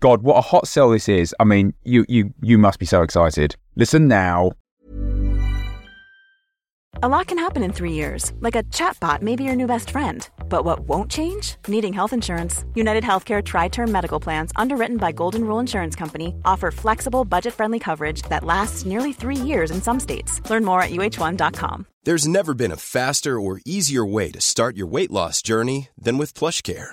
God, what a hot sell this is. I mean, you you you must be so excited. Listen now. A lot can happen in three years, like a chatbot may be your new best friend. But what won't change? Needing health insurance. United Healthcare Tri Term Medical Plans, underwritten by Golden Rule Insurance Company, offer flexible, budget friendly coverage that lasts nearly three years in some states. Learn more at uh1.com. There's never been a faster or easier way to start your weight loss journey than with PlushCare.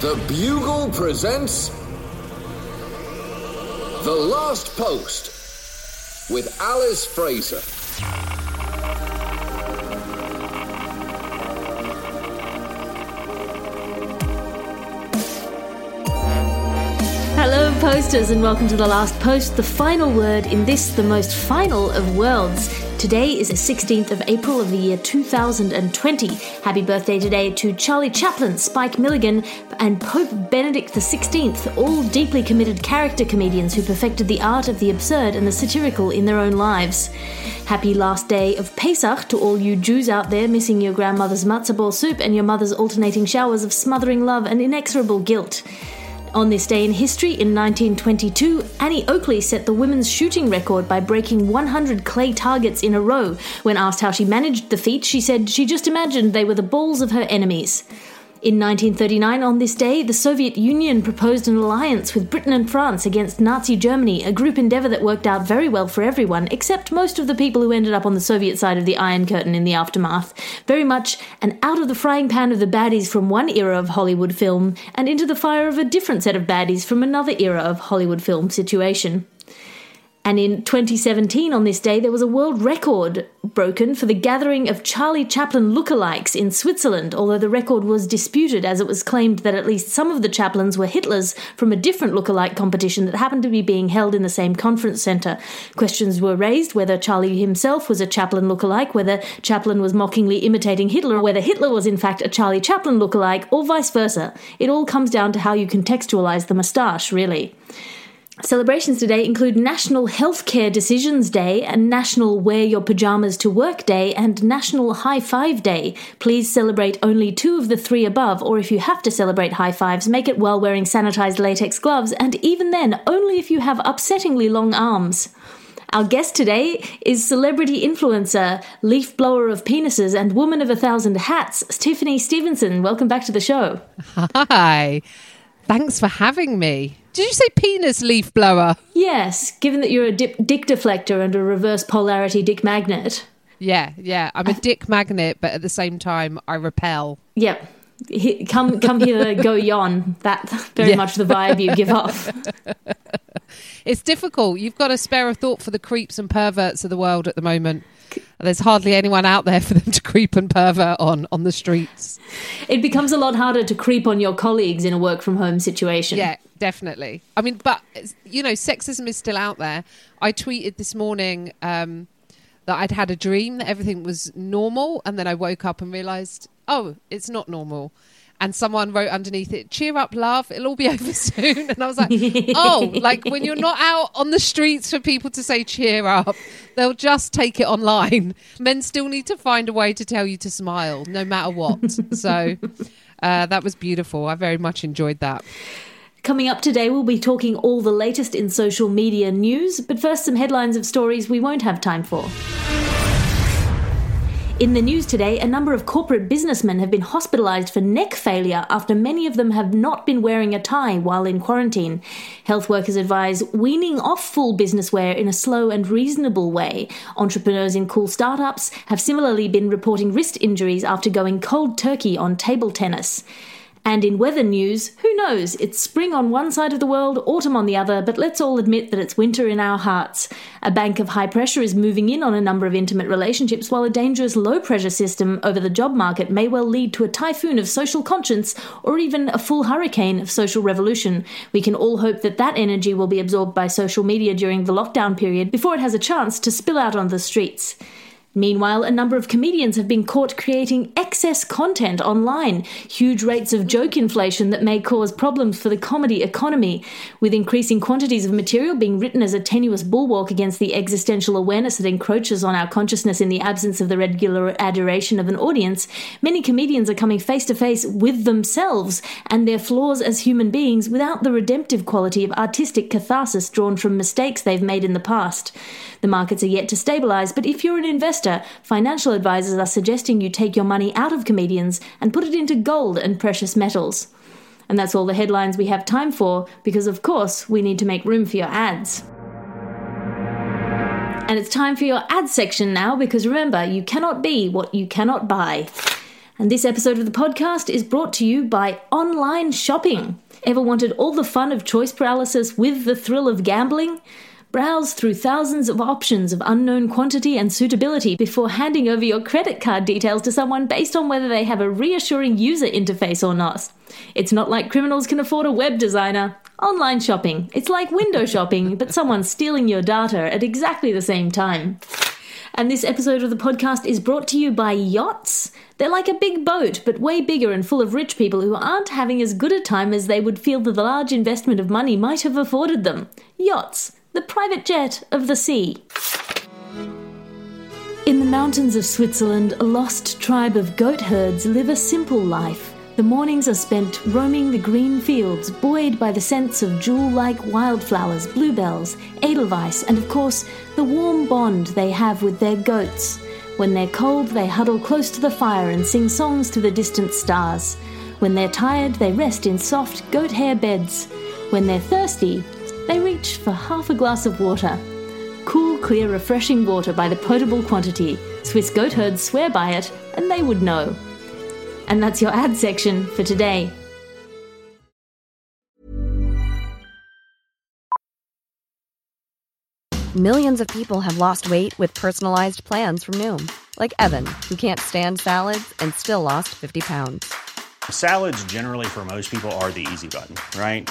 The Bugle presents The Last Post with Alice Fraser. Hello, posters, and welcome to the last post, the final word in this, the most final of worlds. Today is the 16th of April of the year 2020. Happy birthday today to Charlie Chaplin, Spike Milligan, and Pope Benedict XVI, all deeply committed character comedians who perfected the art of the absurd and the satirical in their own lives. Happy last day of Pesach to all you Jews out there missing your grandmother's matzah ball soup and your mother's alternating showers of smothering love and inexorable guilt. On this day in history, in 1922, Annie Oakley set the women's shooting record by breaking 100 clay targets in a row. When asked how she managed the feat, she said she just imagined they were the balls of her enemies. In 1939, on this day, the Soviet Union proposed an alliance with Britain and France against Nazi Germany, a group endeavour that worked out very well for everyone, except most of the people who ended up on the Soviet side of the Iron Curtain in the aftermath. Very much an out of the frying pan of the baddies from one era of Hollywood film, and into the fire of a different set of baddies from another era of Hollywood film situation. And in 2017, on this day, there was a world record broken for the gathering of Charlie Chaplin lookalikes in Switzerland, although the record was disputed as it was claimed that at least some of the Chaplins were Hitlers from a different lookalike competition that happened to be being held in the same conference centre. Questions were raised whether Charlie himself was a Chaplin lookalike, whether Chaplin was mockingly imitating Hitler, or whether Hitler was in fact a Charlie Chaplin lookalike, or vice versa. It all comes down to how you contextualise the moustache, really. Celebrations today include National Healthcare Decisions Day and National Wear Your Pajamas to Work Day and National High Five Day. Please celebrate only two of the three above, or if you have to celebrate high fives, make it while wearing sanitized latex gloves, and even then, only if you have upsettingly long arms. Our guest today is celebrity influencer, leaf blower of penises, and woman of a thousand hats, Tiffany Stevenson. Welcome back to the show. Hi. Thanks for having me. Did you say penis leaf blower? Yes, given that you're a dip, dick deflector and a reverse polarity dick magnet. Yeah, yeah. I'm a dick magnet, but at the same time, I repel. Yep. He- Come, come here, go yon. That's very Yeah. much the vibe you give off. It's difficult. You've got to spare a thought for the creeps and perverts of the world at the moment. There's hardly anyone out there for them to creep and pervert on on the streets. It becomes a lot harder to creep on your colleagues in a work from home situation. Yeah, definitely. I mean, but you know, sexism is still out there. I tweeted this morning um, that I'd had a dream that everything was normal, and then I woke up and realised, oh, it's not normal. And someone wrote underneath it, "Cheer up, love. It'll all be over soon." And I was like, "Oh, like when you're not out on the streets for people to say cheer up, they'll just take it online. Men still need to find a way to tell you to smile, no matter what." so uh, that was beautiful. I very much enjoyed that. Coming up today, we'll be talking all the latest in social media news, but first, some headlines of stories we won't have time for. In the news today, a number of corporate businessmen have been hospitalized for neck failure after many of them have not been wearing a tie while in quarantine. Health workers advise weaning off full business wear in a slow and reasonable way. Entrepreneurs in cool startups have similarly been reporting wrist injuries after going cold turkey on table tennis. And in weather news, who knows? It's spring on one side of the world, autumn on the other, but let's all admit that it's winter in our hearts. A bank of high pressure is moving in on a number of intimate relationships, while a dangerous low pressure system over the job market may well lead to a typhoon of social conscience or even a full hurricane of social revolution. We can all hope that that energy will be absorbed by social media during the lockdown period before it has a chance to spill out on the streets. Meanwhile, a number of comedians have been caught creating excess content online, huge rates of joke inflation that may cause problems for the comedy economy, with increasing quantities of material being written as a tenuous bulwark against the existential awareness that encroaches on our consciousness in the absence of the regular adoration of an audience. Many comedians are coming face to face with themselves and their flaws as human beings without the redemptive quality of artistic catharsis drawn from mistakes they've made in the past. The markets are yet to stabilize, but if you're an investor, financial advisors are suggesting you take your money out of comedians and put it into gold and precious metals. And that's all the headlines we have time for, because of course we need to make room for your ads. And it's time for your ad section now, because remember, you cannot be what you cannot buy. And this episode of the podcast is brought to you by online shopping. Ever wanted all the fun of choice paralysis with the thrill of gambling? Browse through thousands of options of unknown quantity and suitability before handing over your credit card details to someone based on whether they have a reassuring user interface or not. It's not like criminals can afford a web designer. Online shopping. It's like window shopping, but someone's stealing your data at exactly the same time. And this episode of the podcast is brought to you by Yachts. They're like a big boat, but way bigger and full of rich people who aren't having as good a time as they would feel that the large investment of money might have afforded them. Yachts the private jet of the sea. In the mountains of Switzerland, a lost tribe of goat herds live a simple life. The mornings are spent roaming the green fields, buoyed by the scents of jewel like wildflowers, bluebells, edelweiss, and of course, the warm bond they have with their goats. When they're cold, they huddle close to the fire and sing songs to the distant stars. When they're tired, they rest in soft goat hair beds. When they're thirsty, they reach for half a glass of water. Cool, clear, refreshing water by the potable quantity. Swiss goat herds swear by it, and they would know. And that's your ad section for today. Millions of people have lost weight with personalized plans from Noom, like Evan, who can't stand salads and still lost 50 pounds. Salads, generally, for most people, are the easy button, right?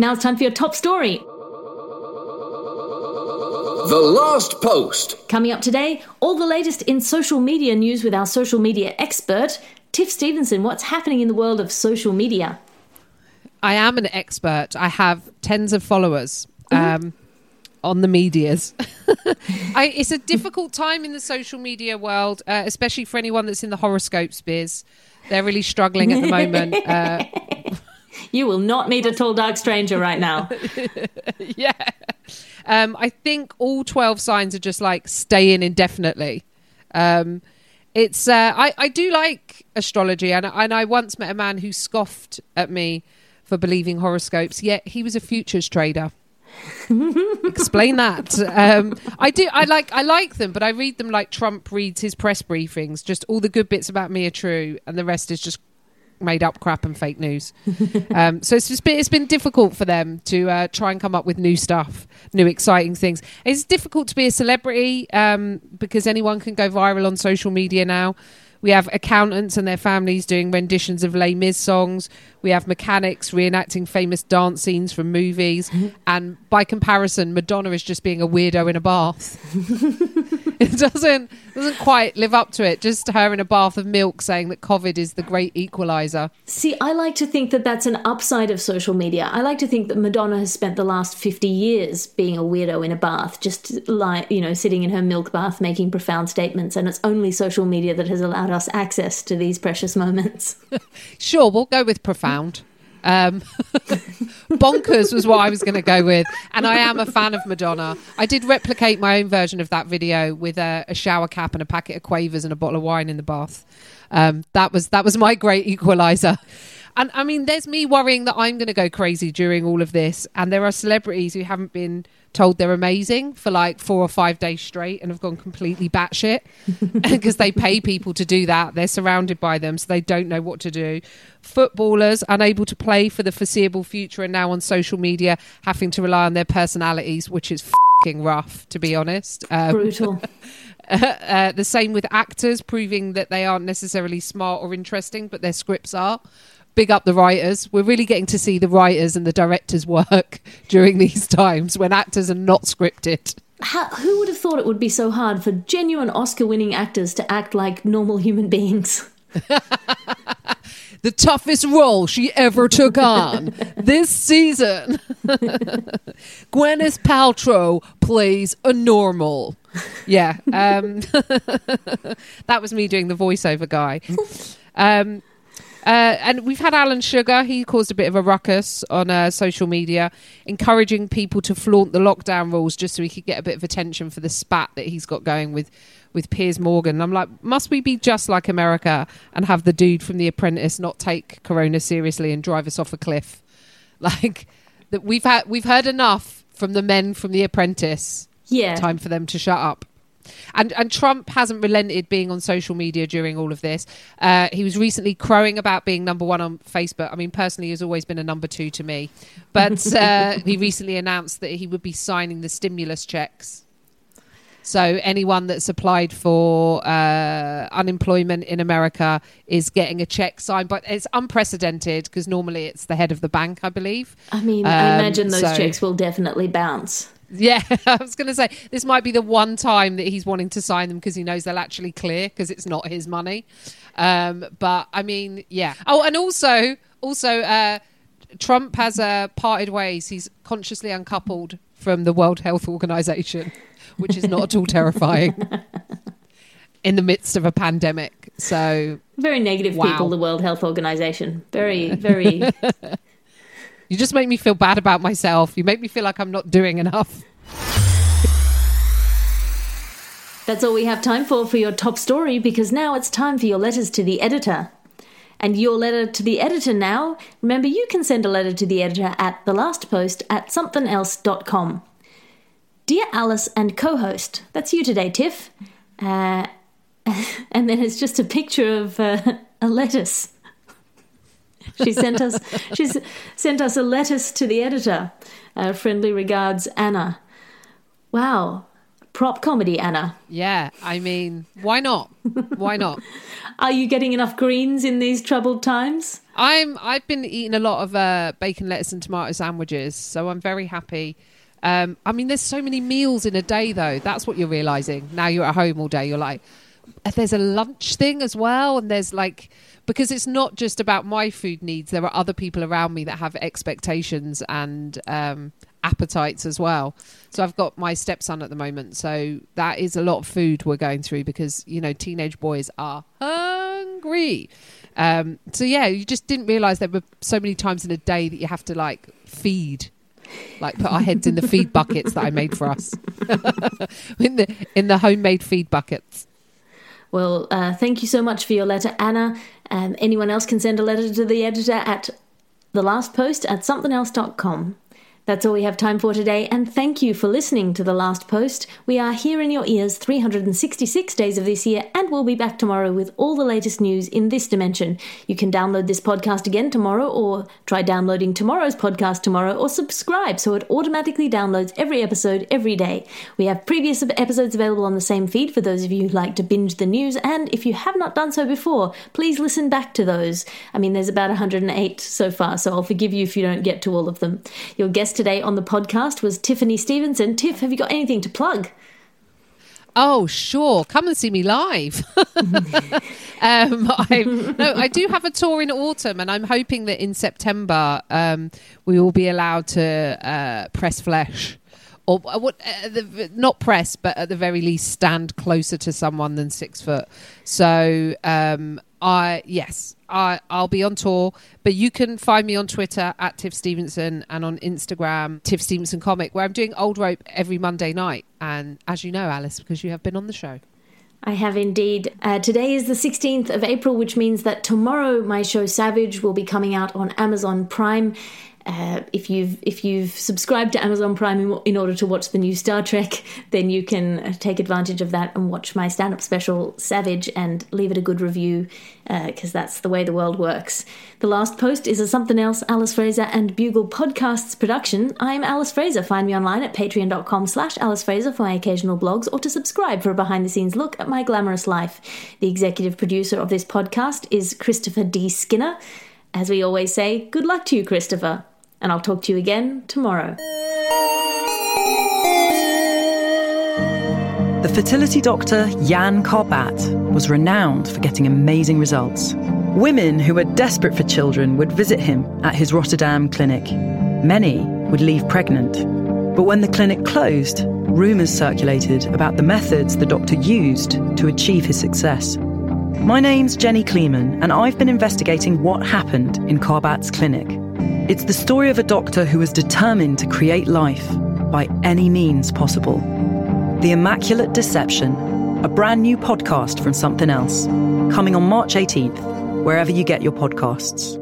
Now it's time for your top story. The last post. Coming up today, all the latest in social media news with our social media expert, Tiff Stevenson. What's happening in the world of social media? I am an expert. I have tens of followers um, on the medias. I, it's a difficult time in the social media world, uh, especially for anyone that's in the horoscopes biz. They're really struggling at the moment. Uh, You will not meet a tall, dark stranger right now. yeah. Um, I think all 12 signs are just like stay in indefinitely. Um, it's uh, I, I do like astrology, and, and I once met a man who scoffed at me for believing horoscopes, yet he was a futures trader. Explain that. Um, I do. I like. I like them, but I read them like Trump reads his press briefings. Just all the good bits about me are true, and the rest is just made up crap and fake news. um, so it's just been, it's been difficult for them to uh, try and come up with new stuff, new exciting things. It's difficult to be a celebrity um, because anyone can go viral on social media now. We have accountants and their families doing renditions of Les Mis songs. We have mechanics reenacting famous dance scenes from movies. and by comparison, Madonna is just being a weirdo in a bath. it doesn't doesn't quite live up to it. Just her in a bath of milk saying that COVID is the great equalizer. See, I like to think that that's an upside of social media. I like to think that Madonna has spent the last 50 years being a weirdo in a bath, just like, you know, sitting in her milk bath making profound statements. And it's only social media that has allowed us access to these precious moments. Sure, we'll go with profound. Um, bonkers was what I was going to go with, and I am a fan of Madonna. I did replicate my own version of that video with a, a shower cap and a packet of quavers and a bottle of wine in the bath. Um, that was that was my great equalizer. And I mean, there's me worrying that I'm going to go crazy during all of this, and there are celebrities who haven't been told they're amazing for like four or five days straight and have gone completely batshit because they pay people to do that. They're surrounded by them, so they don't know what to do. Footballers unable to play for the foreseeable future and now on social media having to rely on their personalities, which is fucking rough, to be honest. Um, Brutal. uh, the same with actors, proving that they aren't necessarily smart or interesting, but their scripts are. Big up the writers. We're really getting to see the writers and the directors work during these times when actors are not scripted. How, who would have thought it would be so hard for genuine Oscar winning actors to act like normal human beings? the toughest role she ever took on this season. Gwyneth Paltrow plays a normal. Yeah, um, that was me doing the voiceover guy. Um, uh, and we've had Alan Sugar. He caused a bit of a ruckus on uh, social media, encouraging people to flaunt the lockdown rules just so he could get a bit of attention for the spat that he's got going with with Piers Morgan. I'm like, must we be just like America and have the dude from The Apprentice not take Corona seriously and drive us off a cliff? Like that we've had we've heard enough from the men from The Apprentice. Yeah. Time for them to shut up. And and Trump hasn't relented being on social media during all of this. Uh, he was recently crowing about being number one on Facebook. I mean, personally, he's always been a number two to me. But uh, he recently announced that he would be signing the stimulus checks. So anyone that's applied for uh, unemployment in America is getting a check signed, but it's unprecedented because normally it's the head of the bank, I believe. I mean, I Um, imagine those so- checks will definitely bounce. Yeah, I was going to say this might be the one time that he's wanting to sign them because he knows they'll actually clear because it's not his money. Um, but I mean, yeah. Oh, and also, also, uh, Trump has uh, parted ways. He's consciously uncoupled from the World Health Organization, which is not at all terrifying in the midst of a pandemic. So Very negative Wow. people, the World Health Organization. Very, very. you just make me feel bad about myself. You make me feel like I'm not doing enough. That's all we have time for for your top story because now it's time for your letters to the editor. And your letter to the editor now, remember you can send a letter to the editor at the last post at somethingelse.com. Dear Alice and co host, that's you today, Tiff. Uh, and then it's just a picture of uh, a lettuce. She sent us. She's sent us a lettuce to the editor. Uh, friendly regards, Anna. Wow, prop comedy, Anna. Yeah, I mean, why not? Why not? Are you getting enough greens in these troubled times? I'm I've been eating a lot of uh, bacon, lettuce, and tomato sandwiches, so I'm very happy. Um, I mean, there's so many meals in a day, though. That's what you're realizing. Now you're at home all day. You're like, there's a lunch thing as well, and there's like because it's not just about my food needs. There are other people around me that have expectations and um, appetites as well. So I've got my stepson at the moment, so that is a lot of food we're going through because you know teenage boys are hungry. Um, so yeah, you just didn't realize there were so many times in a day that you have to like feed, like put our heads in the feed buckets that I made for us, in the in the homemade feed buckets. Well, uh, thank you so much for your letter, Anna. Um, anyone else can send a letter to the editor at the last post at somethingelse.com. That's all we have time for today, and thank you for listening to The Last Post. We are here in your ears 366 days of this year, and we'll be back tomorrow with all the latest news in this dimension. You can download this podcast again tomorrow, or try downloading tomorrow's podcast tomorrow, or subscribe so it automatically downloads every episode every day. We have previous episodes available on the same feed for those of you who like to binge the news, and if you have not done so before, please listen back to those. I mean, there's about 108 so far, so I'll forgive you if you don't get to all of them. Your guest today on the podcast was Tiffany Stevenson. Tiff, have you got anything to plug? Oh, sure. Come and see me live. um, no, I do have a tour in autumn, and I'm hoping that in September um, we will be allowed to uh, press flesh. Or uh, what? Uh, the, not press, but at the very least, stand closer to someone than six foot. So, um, I yes, I I'll be on tour, but you can find me on Twitter at Tiff Stevenson and on Instagram Tiff Stevenson Comic, where I'm doing old rope every Monday night. And as you know, Alice, because you have been on the show. I have indeed. Uh, today is the 16th of April, which means that tomorrow my show Savage will be coming out on Amazon Prime. Uh, if you've if you've subscribed to Amazon Prime in, in, order to watch the new Star Trek, then you can uh, take advantage of that and watch my stand-up special Savage and leave it a good review because uh, that's the way the world works. The last post is a something else Alice Fraser and Bugle Podcasts production. I'm Alice Fraser. Find me online at patreon.com/slash Alice Fraser for my occasional blogs or to subscribe for a behind-the-scenes look at my glamorous life. The executive producer of this podcast is Christopher D. Skinner. As we always say, good luck to you, Christopher and I'll talk to you again tomorrow. The fertility doctor Jan Karbaat was renowned for getting amazing results. Women who were desperate for children would visit him at his Rotterdam clinic. Many would leave pregnant. But when the clinic closed, rumours circulated about the methods the doctor used to achieve his success. My name's Jenny Kleeman, and I've been investigating what happened in Karbaat's clinic. It's the story of a doctor who was determined to create life by any means possible. The Immaculate Deception, a brand new podcast from Something Else, coming on March 18th, wherever you get your podcasts.